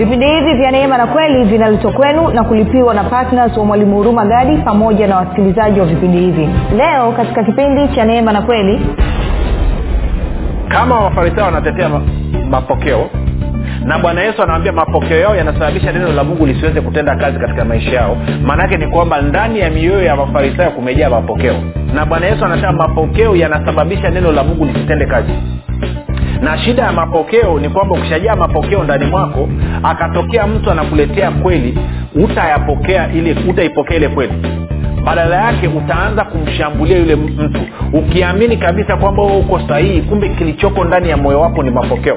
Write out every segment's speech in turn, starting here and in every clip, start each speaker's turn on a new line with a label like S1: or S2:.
S1: vipindi hivi vya neema na kweli vinaletwa kwenu na kulipiwa na ptns wa mwalimu huruma gadi pamoja na wasikilizaji wa vipindi hivi. Leo katika kipindi cha neema na kweli
S2: kama wafarisayo wanatetea mapokeo na bwana yesu anawambia mapokeo yao yanasababisha neno la mungu lisiweze kutenda kazi katika maisha yao. Maanaake ni kwamba ndani ya mioyo ya mafarisayo kumejaa mapokeo. Na bwana yesu anasema mapokeo yanasababisha neno la mungu lisitende kazi na shida ya mapokeo ni kwamba ukishajaa mapokeo ndani mwako akatokea mtu anakuletea kweli utayapokea ile utaipokea ile kweli. Badala yake utaanza kumshambulia yule mtu ukiamini kabisa kwamba uko sahihi kumbe kilichoko ndani ya moyo wako ni mapokeo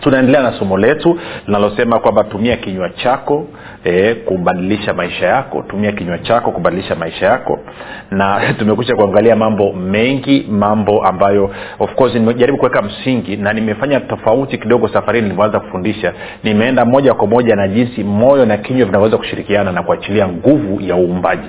S2: tunaendelea na somo letu linalosema kwamba tumia kinywa chako e, kubadilisha maisha yako. Tumia kinywa chako kubadilisha maisha yako. Na tumekusha kuangalia mambo mengi mambo ambayo of course nimejaribu kuweka msingi na nimefanya tofauti kidogo safarini nilivyoanza kufundisha. Nimeenda moja kwa moja na jinsi moyo na kinywa vinaweza kushirikiana na kuachilia nguvu ya uumbaji.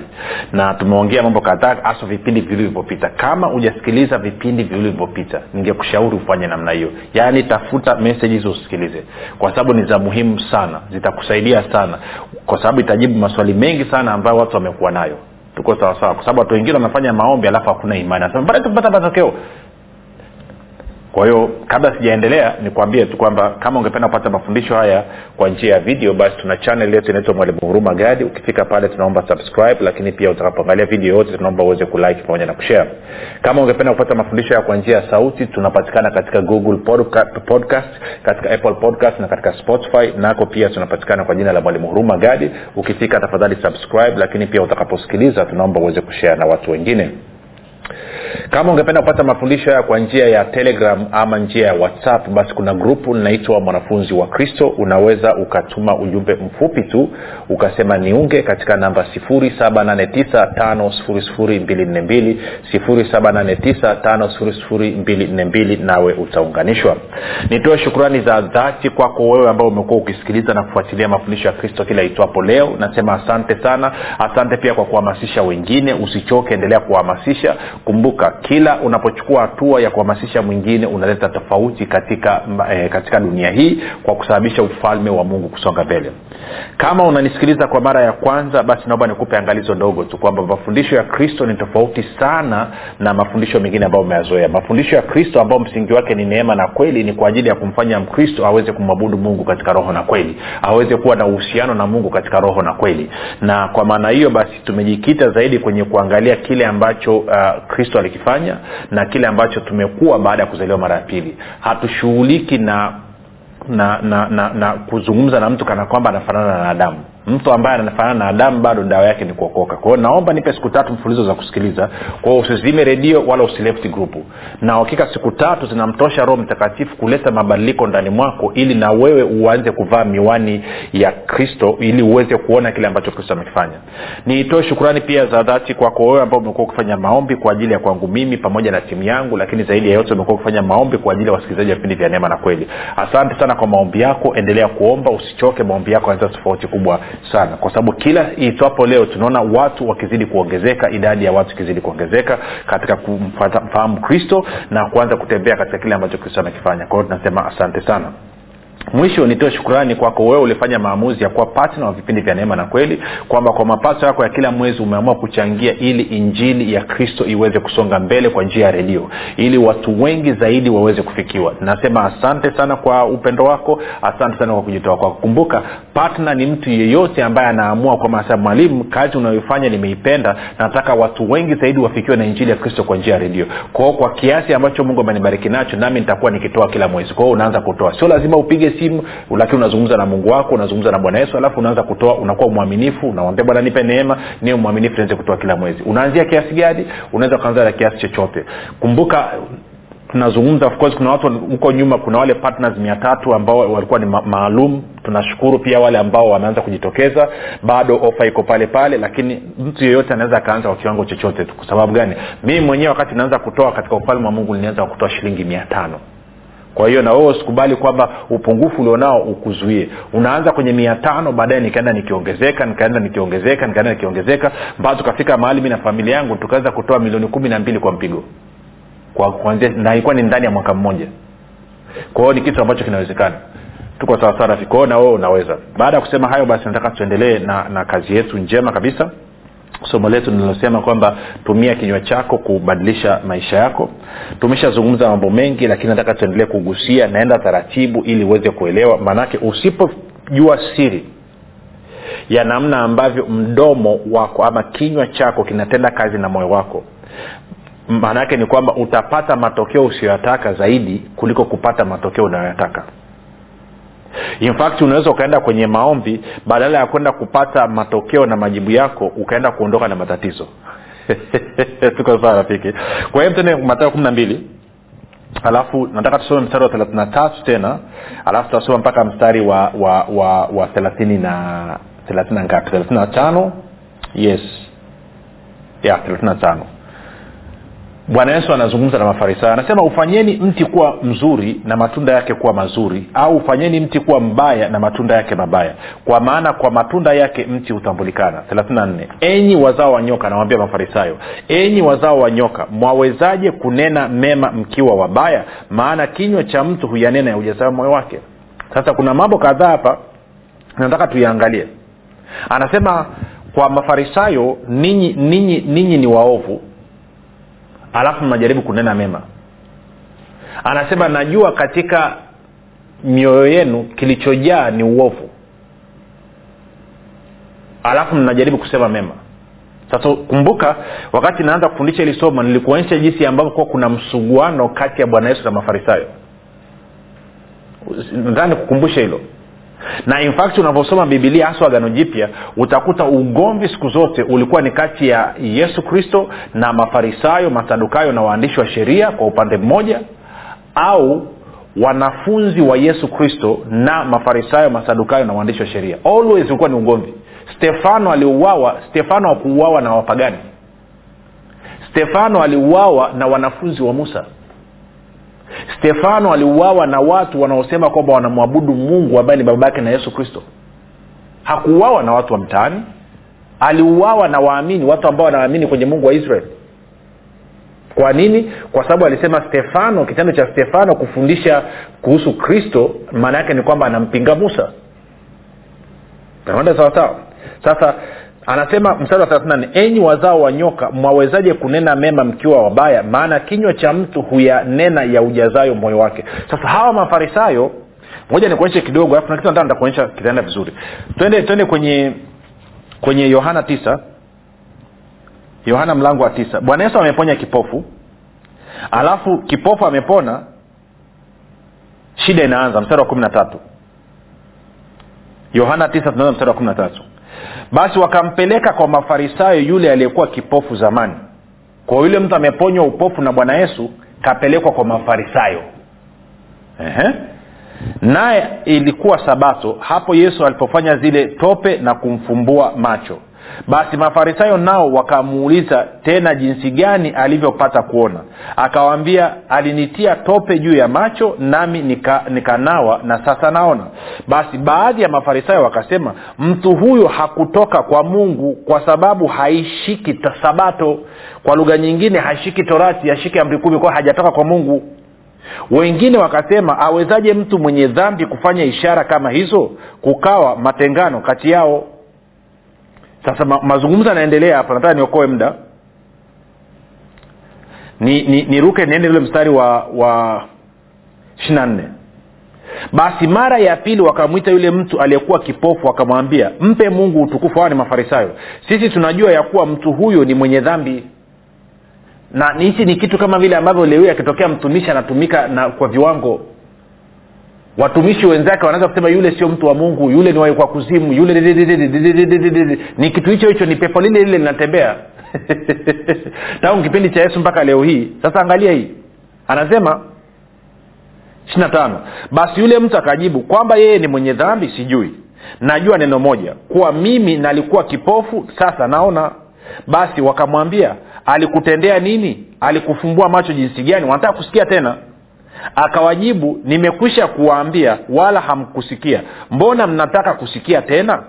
S2: Na tumeongea mambo kadhaa hasa vipindi vilivyopita. Kama hujasikiliza vipindi vilivyopita ningekushauri ufanye namna hiyo. Yaani tafuta message hizo usikilize. Kwa sababu ni za muhimu sana zitakusaidia sana. Kwa sababu itajibu maswali mengi sana ambayo watu wamekuwa nayo. Tuko sawasawa. Kwa sababu watu wengine wanafanya maombi alafu hakuna imani. Anasema tupata matokeo kwa hiyo kabla sijaendelea nikwambie tu kwamba kama ungependa kupata mafundisho haya kwa njia ya video basi tuna chanel yetu inaitwa mwalimu huruma gadi ukifika pale tunaomba subscribe lakini pia utakapoangalia video yote tunaomba uweze kulike pamoja na kushare. Kama ungependa kupata mafundisho haya kwa njia ya sauti tunapatikana katika google podcast katika apple podcast na katika spotify. Nako pia tunapatikana kwa jina la mwalimu huruma gadi ukifika tafadhali subscribe lakini pia utakaposikiliza tunaomba uweze kushare na watu wengine kama ungependa kupata mafundisho haya kwa njia ya telegram ama njia ya whatsapp basi kuna grupu linaitwa mwanafunzi wa kristo. Unaweza ukatuma ujumbe mfupi tu ukasema niunge katika namba 7895242 7895242 nawe utaunganishwa. Nitoe shukrani za dhati kwako wewe ambao umekuwa ukisikiliza na kufuatilia mafundisho ya kristo kila itwapo leo. Nasema asante sana. Asante pia kwa kuhamasisha wengine. Usichoke endelea kuhamasisha kumbuka kila unapochukua hatua ya kuhamasisha mwingine unaleta tofauti katika e, katika dunia hii kwa kusababisha ufalme wa mungu kusonga mbele. Kama unanisikiliza kwa mara ya kwanza basi naomba nikupe angalizo dogo tu kwamba mafundisho ya kristo ni tofauti sana na mafundisho mengine ambayo umeyazoea. Mafundisho ya kristo ambayo msingi wake ni neema na kweli ni kwa ajili ya kumfanya mkristo aweze kumwabudu mungu katika roho na kweli aweze kuwa na uhusiano na mungu katika roho na kweli. Na kwa maana hiyo basi tumejikita zaidi kwenye kuangalia kile ambacho uh, kristo alikifanya na kile ambacho tumekuwa baada ya kuzaliwa mara ya pili. Hatushughuliki na na na, na na kuzungumza na mtu kana kwamba anafanana na adamu mtu ambaye anafanana na adamu bado dawa yake ni kuokoka. Kwao naomba nipe siku tatu mfulizo za kusikiliza. Kwao usizime redio wala usilefti grupu na hakika siku tatu zinamtosha roho mtakatifu kuleta mabadiliko ndani mwako ili na wewe uanze kuvaa miwani ya kristo ili uweze kuona kile ambacho kristo amekifanya. Niitoe shukurani pia za dhati kwako wewe ambao umekuwa ukifanya maombi kwa ajili ya kwangu mimi pamoja na timu yangu lakini zaidi ya yote umekuwa ukifanya maombi kwa ajili ya wasikilizaji wa vipindi vya neema na kweli. Asante sana kwa maombi yako. Endelea kuomba usichoke maombi yako yanaweza tofauti kubwa sana. Kwa sababu kila itwapo leo tunaona watu wakizidi kuongezeka idadi ya watu ikizidi kuongezeka katika kumfahamu kristo na kuanza kutembea katika kile ambacho kristo amekifanya kwa hiyo tunasema asante sana mwisho nitoe shukurani kwako wewe ulifanya maamuzi ya kuwa patna wa vipindi vya neema na kweli kwamba kwa mapato yako ya kila mwezi umeamua kuchangia ili injili ya kristo iweze kusonga mbele kwa njia ya redio ili watu wengi zaidi waweze kufikiwa. Nasema asante sana kwa upendo wako asante sana kwa kujitoa kwako. Kumbuka patna ni mtu yeyote ambaye anaamua kwamba mwalimu kazi unayoifanya nimeipenda nataka watu wengi zaidi wafikiwe na injili ya kristo kwa njia ya redio. Kwao kwa kiasi ambacho mungu amenibariki nacho nami nitakuwa nikitoa kila mwezi. Kwao unaanza kutoa. Sio lazima upige simu lakini unazungumza na mungu wako unazungumza na bwana yesu alafu unaanza kutoa unakuwa mwaminifu unamwambia bwana nipe neema niwe mwaminifu niweze kutoa kila mwezi. Unaanzia kiasi gani? Unaweza ukaanza na kiasi chochote. Kumbuka tunazungumza of course kuna watu huko nyuma kuna wale partners mia tatu ambao walikuwa ni ma- maalum. Tunashukuru pia wale ambao wameanza kujitokeza. Bado ofa iko pale pale lakini mtu yeyote anaweza akaanza kwa kiwango chochote tu. Kwa sababu gani? Mimi mwenyewe wakati naanza kutoa katika ufalme wa mungu nilianza kutoa shilingi mia tano kwa hiyo na wewe usikubali kwamba upungufu ulionao ukuzuie. Unaanza kwenye mia tano baadaye nikaenda nikiongezeka nikaenda nikiongezeka nikaenda nikiongezeka mpaka tukafika mahali mi na familia yangu tukaweza kutoa milioni kumi na mbili kwa mpigo. Kwa kuanzia na ilikuwa ni ndani ya mwaka mmoja. Kwa hiyo ni kitu ambacho kinawezekana. Tuko sawasawa rafiki. Kwao na wewe unaweza. Baada ya kusema hayo basi nataka tuendelee na, na kazi yetu njema kabisa somo letu linalosema kwamba tumia kinywa chako kubadilisha maisha yako. Tumeshazungumza mambo mengi lakini nataka tuendelee kugusia naenda taratibu ili uweze kuelewa. Maanake usipojua siri ya namna ambavyo mdomo wako ama kinywa chako kinatenda kazi na moyo wako maana yake ni kwamba utapata matokeo usiyoyataka zaidi kuliko kupata matokeo unayoyataka in fact unaweza ukaenda kwenye maombi badala ya kwenda kupata matokeo na majibu yako ukaenda kuondoka na matatizo. Tuko sawa rafiki. Kwa hiyo tene matayo kumi na mbili. Alafu nataka tusome mstari wa thelathini na tatu tena. Alafu tutasoma mpaka mstari wa wa wa wa thelathini na thelathini na ngapi? thelathini na tano? Yes. Ya thelathini na tano bwana yesu anazungumza na mafarisayo anasema ufanyeni mti kuwa mzuri na matunda yake kuwa mazuri au ufanyeni mti kuwa mbaya na matunda yake mabaya. Kwa maana kwa matunda yake mti hutambulikana. 34 enyi wazao wa nyoka anawambia mafarisayo enyi wazao wa nyoka mwawezaje kunena mema mkiwa wabaya? Maana kinywa cha mtu huyanena ya ujazayo moyo wake. Sasa kuna mambo kadhaa hapa nataka tuyaangalie. Anasema kwa mafarisayo ninyi ninyi ninyi ni waovu alafu mnajaribu kunena mema. Anasema najua katika mioyo yenu kilichojaa ni uovu. Alafu mnajaribu kusema mema. Sasa kumbuka wakati naanza kufundisha hili somo nilikuonyesha jinsi ambavyo kuwa kuna msuguano kati ya bwana yesu na mafarisayo. Nadhani kukumbusha hilo na in fact unavyosoma bibilia haswa agano jipya utakuta ugomvi siku zote ulikuwa ni kati ya yesu kristo na mafarisayo masadukayo na waandishi wa sheria kwa upande mmoja au wanafunzi wa yesu kristo na mafarisayo masadukayo na waandishi wa sheria. Always ulikuwa ni ugomvi. Stefano aliuawa stefano hakuuawa na wapagani. Stefano aliuawa na wanafunzi wa musa stefano aliuawa na watu wanaosema kwamba wanamwabudu mungu ambaye ni baba yake na yesu kristo. Hakuuawa na watu wa mtaani. Aliuawa na waamini watu ambao wanaamini kwenye mungu wa israeli. Kwa nini? Kwa sababu alisema stefano kitendo cha stefano kufundisha kuhusu kristo maana yake ni kwamba anampinga musa. Naenda sawasawa sasa anasema mstari wa 34 enyi wazao wa nyoka mwawezaje kunena mema mkiwa wabaya? Maana kinywa cha mtu huyanena ya ujazayo moyo wake. Sasa hawa mafarisayo moja nikuonyeshe kidogo alafu na kitu nataka nitakuonyesha kitaenda vizuri. Twende twende kwenye kwenye yohana tisa. Yohana mlango wa tisa. Bwana yesu ameponya kipofu alafu kipofu amepona shida inaanza. Mstari wa kumi na tatu. Yohana tisa tunaanza mstari wa kumi na tatu basi wakampeleka kwa mafarisayo yule aliyekuwa kipofu zamani. Kwa yule mtu ameponywa upofu na bwana yesu kapelekwa kwa mafarisayo. Naye ilikuwa sabato hapo yesu alipofanya zile tope na kumfumbua macho basi mafarisayo nao wakamuuliza tena jinsi gani alivyopata kuona? Akawaambia alinitia tope juu ya macho nami nika, nikanawa na sasa naona. Basi baadhi ya mafarisayo wakasema mtu huyo hakutoka kwa mungu kwa sababu haishiki sabato. Kwa lugha nyingine haishiki torati hashiki amri kumi kwao hajatoka kwa mungu. Wengine wakasema awezaje mtu mwenye dhambi kufanya ishara kama hizo? Kukawa matengano kati yao sasa ma, mazungumzo yanaendelea hapa nataka niokoe muda. Niruke ni, ni, ni niende ule mstari wa wa ishiri nne. Basi mara ya pili wakamwita yule mtu aliyekuwa kipofu wakamwambia mpe mungu utukufu. Hawa ni mafarisayo. Sisi tunajua ya kuwa mtu huyo ni mwenye dhambi. Na hichi ni kitu kama vile ambavyo leo akitokea mtumishi anatumika na kwa viwango watumishi wenzake wanaweza kusema yule sio mtu wa mungu yule ni wakwa kuzimu yule ni kitu hicho hicho ni pepo lile lile linatembea tangu kipindi cha yesu mpaka leo hii sasa angalia hii anasema ishiri tano basi yule mtu akajibu kwamba yeye ni mwenye dhambi sijui najua neno moja kuwa mimi nalikuwa kipofu sasa naona basi wakamwambia alikutendea nini alikufumbua macho jinsi gani wanataka kusikia tena akawajibu nimekwisha kuwaambia wala hamkusikia. Mbona mnataka kusikia tena?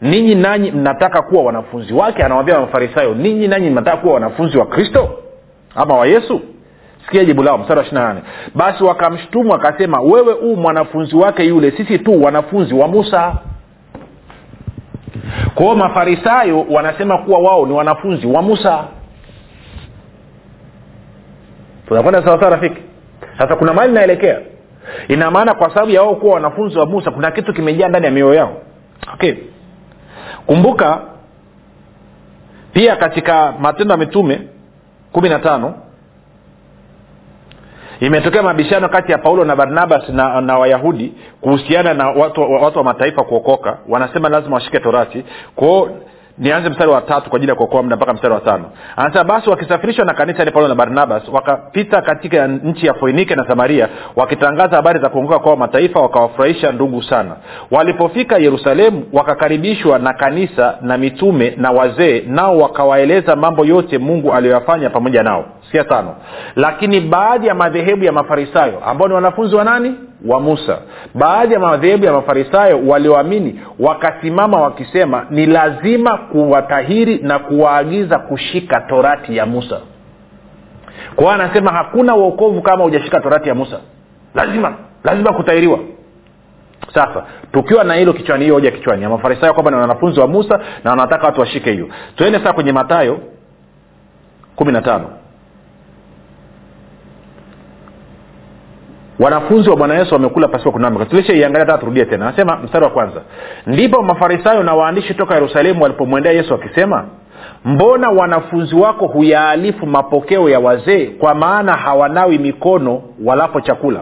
S2: Ninyi nanyi mnataka kuwa wanafunzi wake anawambia mafarisayo. Ninyi nanyi mnataka kuwa wanafunzi wa kristo ama wa yesu? Sikia jibu lao mstari wa ishiri basi wakamshtumu akasema wewe huu mwanafunzi wake yule sisi tu wanafunzi wa musa. Kwao mafarisayo wanasema kuwa wao ni wanafunzi wa musa. Tunakwenda sawasawa rafiki sasa kuna mali inaelekea ina maana kwa sababu ya wao kuwa wanafunzi wa musa kuna kitu kimejaa ndani ya mioyo yao. Okay. Kumbuka pia katika matendo ya mitume kumi na tano imetokea mabishano kati ya paulo na barnabas na, na wayahudi kuhusiana na watu, watu wa mataifa kuokoka. Wanasema lazima washike torati. Kwao nianze mstari wa tatu kwa ajili ya kuokoa muda mpaka mstari wa tano. Anasema basi wakisafirishwa na kanisa ni paulo na barnabas wakapita katika nchi ya foinike na samaria wakitangaza habari za kuongoka kwao mataifa wakawafurahisha ndugu sana. Walipofika yerusalemu wakakaribishwa na kanisa na mitume na wazee nao wakawaeleza mambo yote mungu aliyoyafanya pamoja nao sia tano. Lakini baadhi ya madhehebu ya mafarisayo ambao ni wanafunzi wa nani? Wa musa. Baadhi ya madhehebu ya mafarisayo walioamini wakasimama wakisema ni lazima kuwatahiri na kuwaagiza kushika torati ya musa. Kwa anasema hakuna uokovu kama hujashika torati ya musa. Lazima lazima kutahiriwa. Sasa tukiwa na hilo kichwani hiyo hoja kichwani ya mafarisayo kwamba ni wanafunzi wa musa na wanataka watu washike hiyo. Tuende sasa kwenye matayo kumi na tano wanafunzi wa bwana yesu wamekula pasipo kunamka tulishaiangalia tena. Anasema mstari wa kwanza. Ndipo mafarisayo na waandishi toka yerusalemu walipomwendea yesu wakisema mbona wanafunzi wako huyaalifu mapokeo ya wazee kwa maana hawanawi mikono walapo chakula?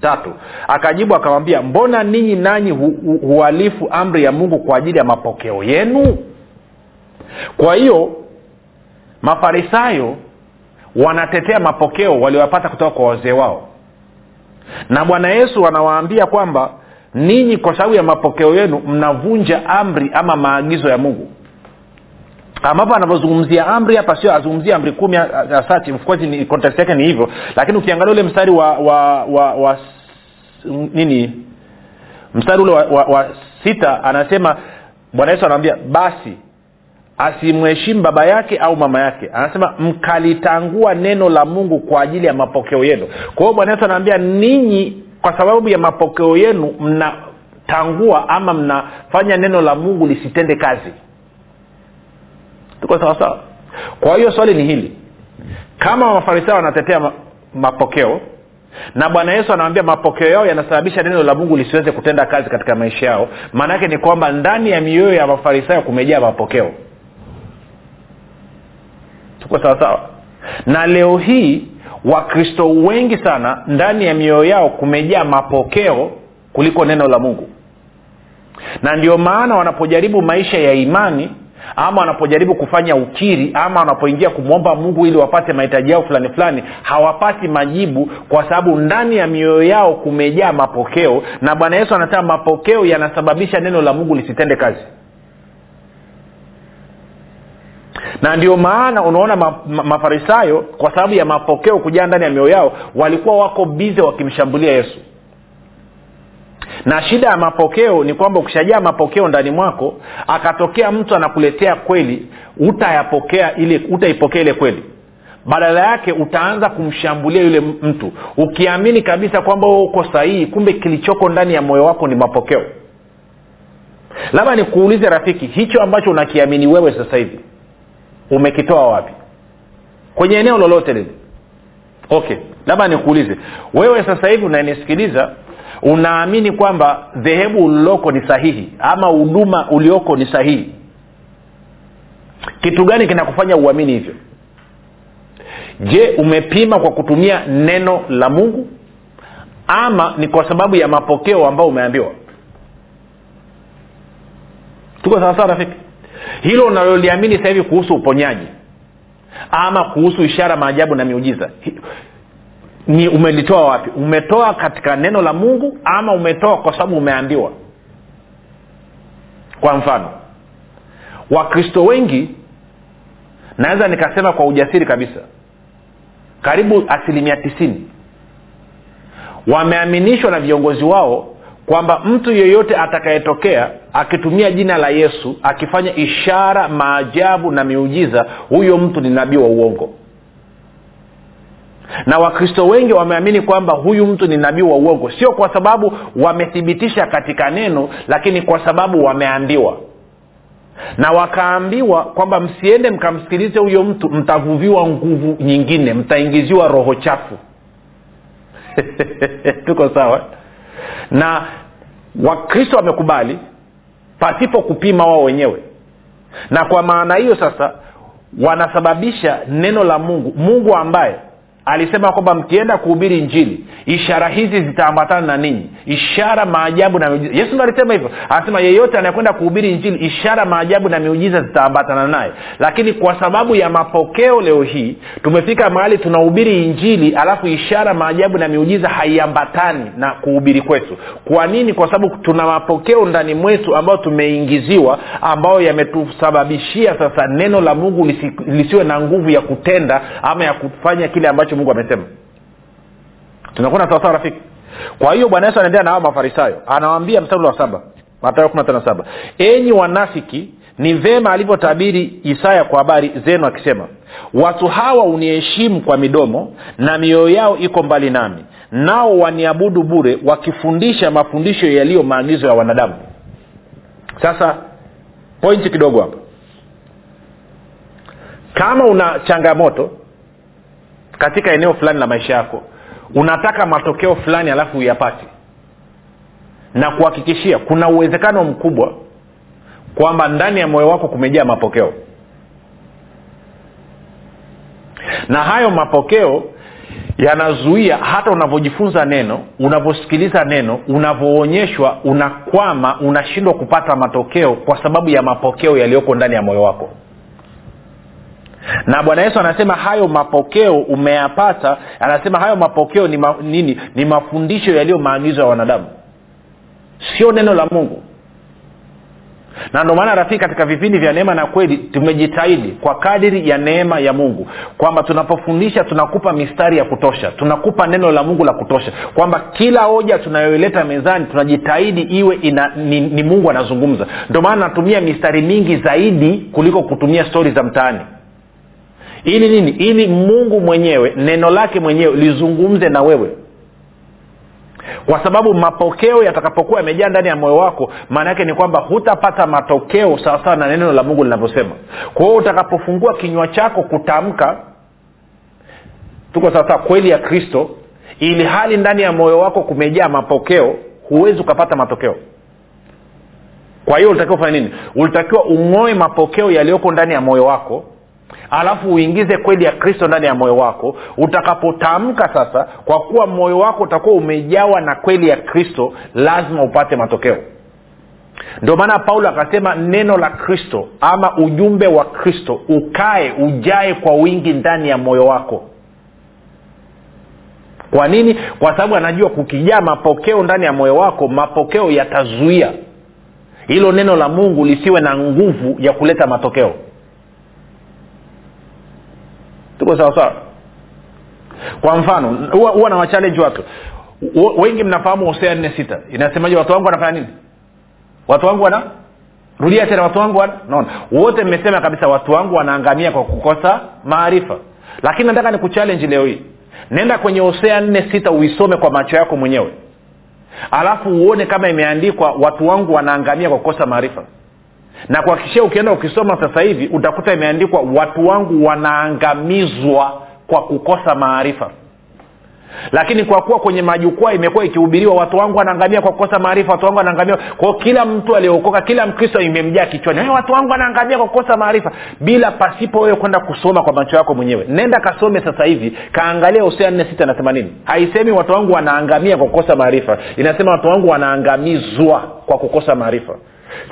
S2: Tatu. Akajibu akamwambia mbona ninyi nanyi hu, hu, hualifu amri ya mungu kwa ajili ya mapokeo yenu? Kwa hiyo mafarisayo wanatetea mapokeo waliowapata kutoka kwa wazee wao na bwana yesu anawaambia kwamba ninyi kwa sababu ya mapokeo yenu mnavunja amri ama maagizo ya mungu. Ambapo anavyozungumzia amri hapa sio azungumzia amri kumi asati. Of course ni context yake ni hivyo. Lakini ukiangalia ule mstari wa wa, wa, wa nini? Mstari ule wa, wa, wa sita anasema bwana yesu anawambia basi asimheshimu baba yake au mama yake. Anasema mkalitangua neno la mungu kwa ajili ya mapokeo yenu. Kwa hiyo bwana yesu anaambia ninyi kwa sababu ya mapokeo yenu mnatangua ama mnafanya neno la mungu lisitende kazi. Tuko sawasawa kwa hiyo swali ni hili. Kama mafarisayo wanatetea ma- mapokeo na bwana yesu anawambia mapokeo yao yanasababisha neno la mungu lisiweze kutenda kazi katika maisha yao maana yake ni kwamba ndani ya mioyo ya mafarisayo kumejaa mapokeo tuko sawasawa na leo hii wakristo wengi sana ndani ya mioyo yao kumejaa mapokeo kuliko neno la mungu. Na ndio maana wanapojaribu maisha ya imani ama wanapojaribu kufanya ukiri ama wanapoingia kumwomba mungu ili wapate mahitaji yao fulani fulani hawapati majibu kwa sababu ndani ya mioyo yao kumejaa mapokeo. Na bwana yesu anasema mapokeo yanasababisha neno la mungu lisitende kazi na ndio maana unaona ma, ma, mafarisayo kwa sababu ya mapokeo kujaa ndani ya mioyo yao walikuwa wako bize wakimshambulia yesu. Na shida ya mapokeo ni kwamba ukishajaa mapokeo ndani mwako akatokea mtu anakuletea kweli utayapokea ile utaipokea ile kweli. Badala yake utaanza kumshambulia yule mtu. Ukiamini kabisa kwamba uko sahihi kumbe kilichoko ndani ya moyo wako ni mapokeo. Labda nikuulize rafiki hicho ambacho unakiamini wewe sasa hivi umekitoa wapi? Kwenye eneo lolote lile. Okay labda nikuulize. Wewe sasa hivi unanisikiliza unaamini kwamba dhehebu uliloko ni sahihi ama huduma ulioko ni sahihi? Kitu gani kinakufanya uamini hivyo? Je umepima kwa kutumia neno la mungu? Ama ni kwa sababu ya mapokeo ambayo umeambiwa? Tuko sawasawa rafiki hilo unaloliamini sasa hivi kuhusu uponyaji ama kuhusu ishara maajabu na miujiza ni umelitoa wapi? Umetoa katika neno la mungu ama umetoa kwa sababu umeambiwa? Kwa mfano wakristo wengi naweza nikasema kwa ujasiri kabisa karibu asilimia tisini wameaminishwa na viongozi wao kwamba mtu yeyote atakayetokea akitumia jina la yesu akifanya ishara maajabu na miujiza huyo mtu ni nabii wa uongo. Na wakristo wengi wameamini kwamba huyu mtu ni nabii wa uongo. Sio kwa sababu wamethibitisha katika neno lakini kwa sababu wameambiwa. Na wakaambiwa kwamba msiende mkamsikilize huyo mtu mtavuviwa nguvu nyingine mtaingiziwa roho chafu. Tuko sawa na wakristo wamekubali pasipo kupima wao wenyewe. Na kwa maana hiyo sasa wanasababisha neno la mungu. Mungu ambaye alisema kwamba mkienda kuhubiri njili ishara hizi zitaambatana na ninyi. Ishara maajabu na miujiza. Yesu ndo alisema hivyo. Anasema yeyote anayekwenda kuhubiri njili ishara maajabu na miujiza zitaambatana naye. Lakini kwa sababu ya mapokeo leo hii tumefika mahali tunahubiri injili alafu ishara maajabu na miujiza haiambatani na kuhubiri kwetu. Kwa nini? Kwa sababu tuna mapokeo ndani mwetu ambayo tumeingiziwa ambayo yametusababishia sasa neno la mungu lisi, lisiwe na nguvu ya kutenda ama ya kufanya kile ambacho mungu amesema. Tunakuwa sawasawa rafiki. Kwa hiyo bwana yesu anaendea na hawa mafarisayo. Anawambia mstari wa saba matayo kumi na saba enyi wanafiki ni vema alivyotabiri isaya kwa habari zenu akisema watu hawa uniheshimu kwa midomo na mioyo yao iko mbali nami nao waniabudu bure wakifundisha mafundisho yaliyo maagizo ya wanadamu. Sasa pointi kidogo hapa. Kama una changamoto katika eneo fulani la maisha yako unataka matokeo fulani alafu uyapate. Na kuhakikishia kuna uwezekano mkubwa kwamba ndani ya moyo wako kumejaa mapokeo. Na hayo mapokeo yanazuia hata unavyojifunza neno unavyosikiliza neno unavyoonyeshwa unakwama unashindwa kupata matokeo kwa sababu ya mapokeo yaliyoko ndani ya moyo wako na bwana yesu anasema hayo mapokeo umeyapata anasema hayo mapokeo ni ma, nini? Ni mafundisho yaliyo maagizo ya wanadamu. Sio neno la mungu. Na ndio maana rafiki katika vipindi vya neema na kweli tumejitahidi kwa kadiri ya neema ya mungu kwamba tunapofundisha tunakupa mistari ya kutosha tunakupa neno la mungu la kutosha kwamba kila hoja tunayoileta mezani tunajitahidi iwe ina, ni, ni mungu anazungumza. Ndio maana natumia mistari mingi zaidi kuliko kutumia stori za mtaani ili nini? Ili mungu mwenyewe neno lake mwenyewe lizungumze na wewe. Kwa sababu mapokeo yatakapokuwa yamejaa ndani ya moyo wako maana yake ni kwamba hutapata matokeo sawasawa na neno la mungu linavyosema. Kwa hiyo utakapofungua kinywa chako kutamka tuko sawasawa kweli ya kristo ili hali ndani ya moyo wako kumejaa mapokeo huwezi ukapata matokeo. Kwa hiyo ulitakiwa ufanya nini? Ulitakiwa ung'oe mapokeo yaliyoko ndani ya moyo wako alafu uingize kweli ya kristo ndani ya moyo wako. Utakapotamka sasa kwa kuwa moyo wako utakuwa umejawa na kweli ya kristo lazima upate matokeo. Ndio maana paulo akasema neno la kristo ama ujumbe wa kristo ukae ujae kwa wingi ndani ya moyo wako. Kwa nini? Kwa sababu anajua kukijaa mapokeo ndani ya moyo wako mapokeo yatazuia. Hilo neno la mungu lisiwe na nguvu ya kuleta matokeo tuko sawasawa kwa mfano huwa, huwa na wachallenge watu. Wengi mnafahamu hosea nne sita. Inasemaje watu wangu wanafanya nini? Watu wangu wana rudia tena watu wangu wana naona wote mmesema kabisa watu wangu wanaangamia kwa kukosa maarifa. Lakini nataka ni kuchallenge leo hii. Nenda kwenye hosea nne sita uisome kwa macho yako mwenyewe. Alafu uone kama imeandikwa watu wangu wanaangamia kwa kukosa maarifa na kuhakikishia ukienda ukisoma sasa hivi utakuta imeandikwa watu wangu wanaangamizwa kwa kukosa maarifa. Lakini kwa kuwa kwenye majukwaa imekuwa ikihubiriwa watu wangu wanaangamia kwa kukosa maarifa watu wangu wanaangamia. Kwao kila mtu aliyeokoka kila mkristo imemjaa kichwani. Hey, watu wangu wanaangamia kwa kukosa maarifa. Bila pasipo wewe kwenda kusoma kwa macho yako mwenyewe. Nenda kasome sasa hivi kaangalia hosea nne sita na themanini haisemi watu wangu wanaangamia kwa kukosa maarifa. Inasema watu wangu wanaangamizwa kwa kukosa maarifa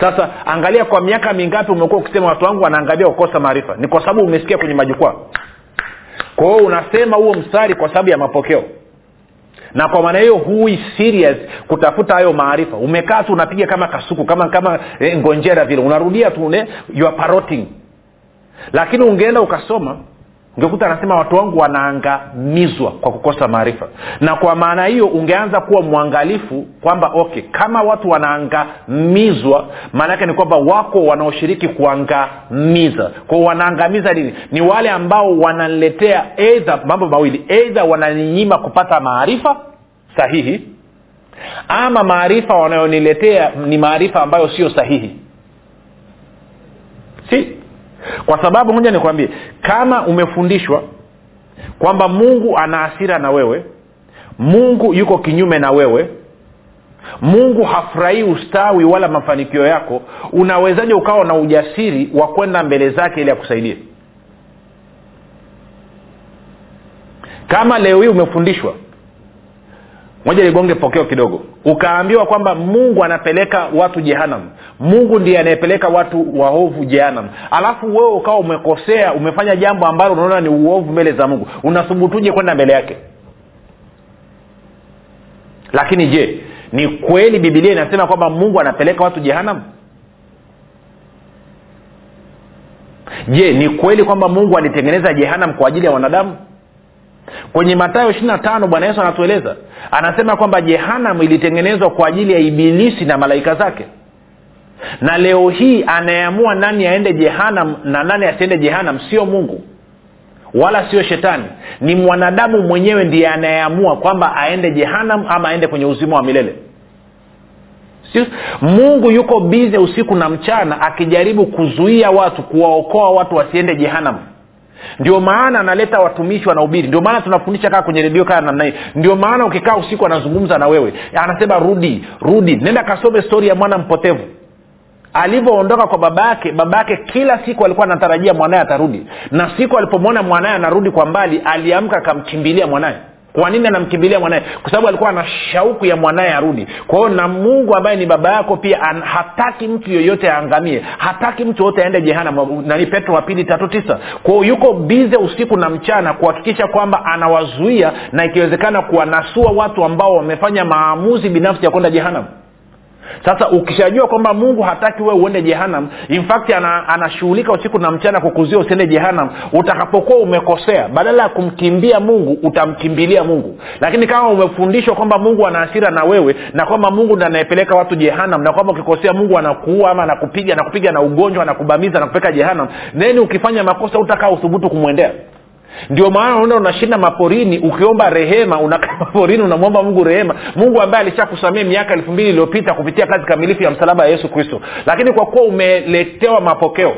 S2: sasa angalia kwa miaka mingapi umekuwa ukisema watu wangu wanaangalia kukosa maarifa? Ni kwa sababu umesikia kwenye majukwaa. Kwa hiyo unasema huo mstari kwa sababu ya mapokeo. Na kwa maana hiyo hui serious kutafuta hayo maarifa? Umekaa tu unapiga kama kasuku kama kama eh, ngonjera vile. Unarudia tu ne you are parroting. Lakini ungeenda ukasoma ungekuta anasema watu wangu wanaangamizwa kwa kukosa maarifa. Na kwa maana hiyo ungeanza kuwa mwangalifu kwamba okay kama watu wanaangamizwa maana yake ni kwamba wako wanaoshiriki kuangamiza. Kwao wanaangamiza nini? Ni wale ambao wananiletea eidha mambo mawili. Eidha wananinyima kupata maarifa sahihi ama maarifa wanayoniletea ni maarifa ambayo sio sahihi. Si kwa sababu moja nikwambie kama umefundishwa kwamba mungu ana hasira na wewe mungu yuko kinyume na wewe mungu hafurahii ustawi wala mafanikio yako unawezaje ukawa na ujasiri wa kwenda mbele zake ili akusaidie? Kama leo hii umefundishwa moja ligonge pokeo kidogo. Ukaambiwa kwamba mungu anapeleka watu jehanam mungu ndiye anayepeleka watu waovu jehanam alafu wewe ukawa umekosea umefanya jambo ambalo unaona ni uovu mbele za mungu. Unathubutuje kwenda mbele yake? Lakini je ni kweli bibilia inasema kwamba mungu anapeleka watu jehanam je ni kweli kwamba mungu alitengeneza jehanam kwa ajili ya wanadamu kwenye matayo ishiri na bwana yesu anatueleza. Anasema kwamba jehanam ilitengenezwa kwa ajili ya ibilisi na malaika zake. Na leo hii anayeamua nani aende jehanam na nani asiende jehanam sio mungu wala sio shetani. Ni mwanadamu mwenyewe ndiye anayeamua kwamba aende jehanam ama aende kwenye uzima wa milele. Mungu yuko bize usiku na mchana akijaribu kuzuia watu kuwaokoa watu wasiende jehanam ndio maana analeta watumishi wanahubiri ndio maana tunafundisha kaa kwenye redio kaa namna hii. Ndio maana ukikaa usiku anazungumza na wewe. Anasema rudi rudi. Nenda kasome stori ya mwana mpotevu. Alivyoondoka kwa baba yake baba yake kila siku alikuwa anatarajia mwanaye atarudi. Na siku alipomwona mwanaye anarudi kwa mbali aliamka akamkimbilia mwanaye kwa nini anamkimbilia mwanaye kwa sababu alikuwa ana shauku ya mwanaye arudi. Kwa hiyo na mungu ambaye ni baba yako pia an, hataki mtu yoyote aangamie. Hataki mtu yoyote aende jehanam nani petro wa pili tatu tisa. Kwao yuko bize usiku na mchana kuhakikisha kwamba anawazuia na ikiwezekana kuwanasua watu ambao wamefanya maamuzi binafsi ya kwenda jehanam sasa ukishajua kwamba mungu hataki wewe uende jehanam infact anashughulika ana usiku na mchana kukuzia usiende jehanam utakapokuwa umekosea badala ya kumkimbia mungu utamkimbilia mungu. Lakini kama umefundishwa kwamba mungu ana hasira na wewe na kwamba mungu ndi anayepeleka watu jehanam na kwamba ukikosea mungu anakuua ama anakupiga anakupiga na ugonjwa anakubamiza nakupeleka jehanam neni ukifanya makosa utakaa uthubutu kumwendea ndio maana unaenda unashinda maporini ukiomba rehema unakaa maporini unamwomba mungu rehema. Mungu ambaye alishakusamia miaka elfu mbili iliyopita kupitia kazi kamilifu ya msalaba ya yesu kristo. Lakini kwa kuwa umeletewa mapokeo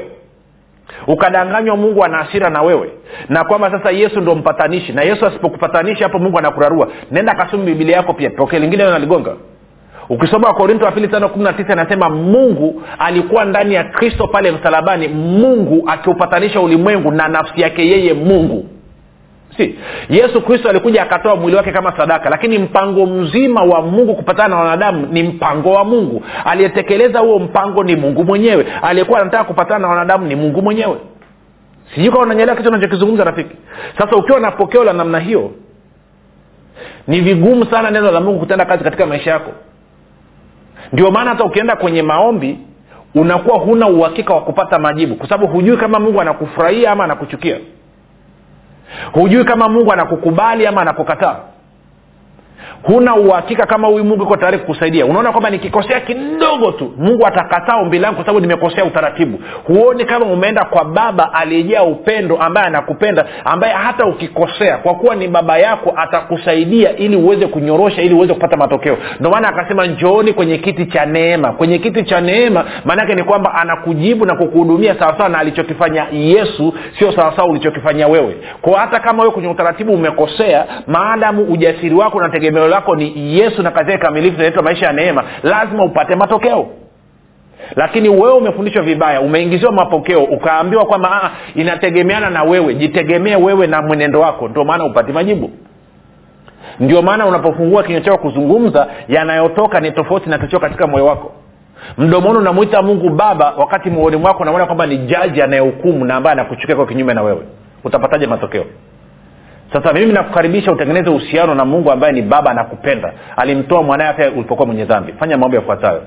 S2: ukadanganywa mungu ana asira na wewe. Na kwamba sasa yesu ndo mpatanishi. Na yesu asipokupatanisha hapo mungu anakurarua. Nenda kasumi bibilia yako pia pokee lingine naligonga ukisoma wakorinto wa pili tano kumi na tisa inasema mungu alikuwa ndani ya kristo pale msalabani mungu akiupatanisha ulimwengu na nafsi yake yeye mungu. Si yesu kristo alikuja akatoa mwili wake kama sadaka lakini mpango mzima wa mungu kupatana na wanadamu ni mpango wa mungu. Aliyetekeleza huo mpango ni mungu mwenyewe. Aliyekuwa anataka kupatana na wanadamu ni mungu mwenyewe. Sijui kama unanyelewa kitu unachokizungumza rafiki. Sasa ukiwa na pokeo la namna hiyo ni vigumu sana neno la mungu kutenda kazi katika maisha yako ndio maana hata ukienda kwenye maombi unakuwa huna uhakika wa kupata majibu kwa sababu hujui kama mungu anakufurahia ama anakuchukia. Hujui kama mungu anakukubali ama anakukataa huna uhakika kama huyu mungu iko tayari kukusaidia. Unaona kwamba nikikosea kidogo tu mungu atakataa ombi langu kwa sababu nimekosea utaratibu. Huoni kama umeenda kwa baba aliyejaa upendo ambaye anakupenda ambaye hata ukikosea kwa kuwa ni baba yako atakusaidia ili uweze kunyorosha ili uweze kupata matokeo. Ndio maana akasema njooni kwenye kiti cha neema. Kwenye kiti cha neema maanaake ni kwamba anakujibu na kukuhudumia sawasawa na alichokifanya yesu sio sawasawa ulichokifanya wewe. Kwa hata kama wewe kwenye utaratibu umekosea maadamu ujasiri wako na tegemeo lako ni yesu na kazi yake kamilifu inaitwa maisha ya neema. Lazima upate matokeo. Lakini wewe umefundishwa vibaya umeingiziwa mapokeo ukaambiwa kwamba inategemeana na wewe. Jitegemee wewe na mwenendo wako. Ndio maana upati majibu. Ndio maana unapofungua kinywa chako kuzungumza yanayotoka ni tofauti na kichio katika moyo wako. Mdomoni unamwita mungu baba wakati moyoni mwako unaona kwamba ni jaji anayehukumu na ambaye anakuchukia kwa kinyume na wewe. Utapataje matokeo sasa mimi nakukaribisha utengeneze uhusiano na mungu ambaye ni baba anakupenda alimtoa mwanaye hata ulipokuwa mwenye dhambi. Fanya mambo yafuatayo.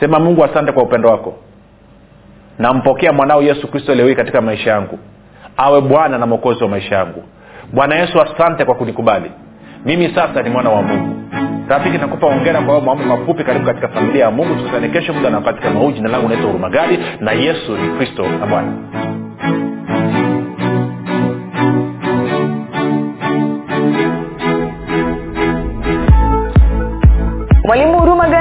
S2: Sema mungu asante kwa upendo wako. Nampokea mwanao yesu kristo leo hii katika maisha yangu. Awe bwana na mwokozi wa maisha yangu. Bwana yesu asante kwa kunikubali. Mimi sasa ni mwana wa mungu. Rafiki nakupa ongera kwa mambo mafupi karibu katika familia ya mungu. Tukutane kesho muda na wakati jina langu naitwa hurumagadi na yesu ni kristo na bwana
S1: mwalimu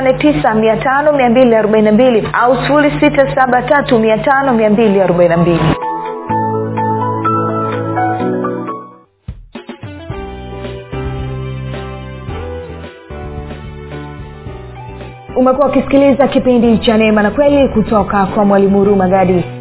S1: 7895242 au 6735242 umekuwa ukisikiliza kipindi cha neema na kweli kutoka kwa mwalimu huruma gadi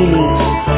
S1: meaning.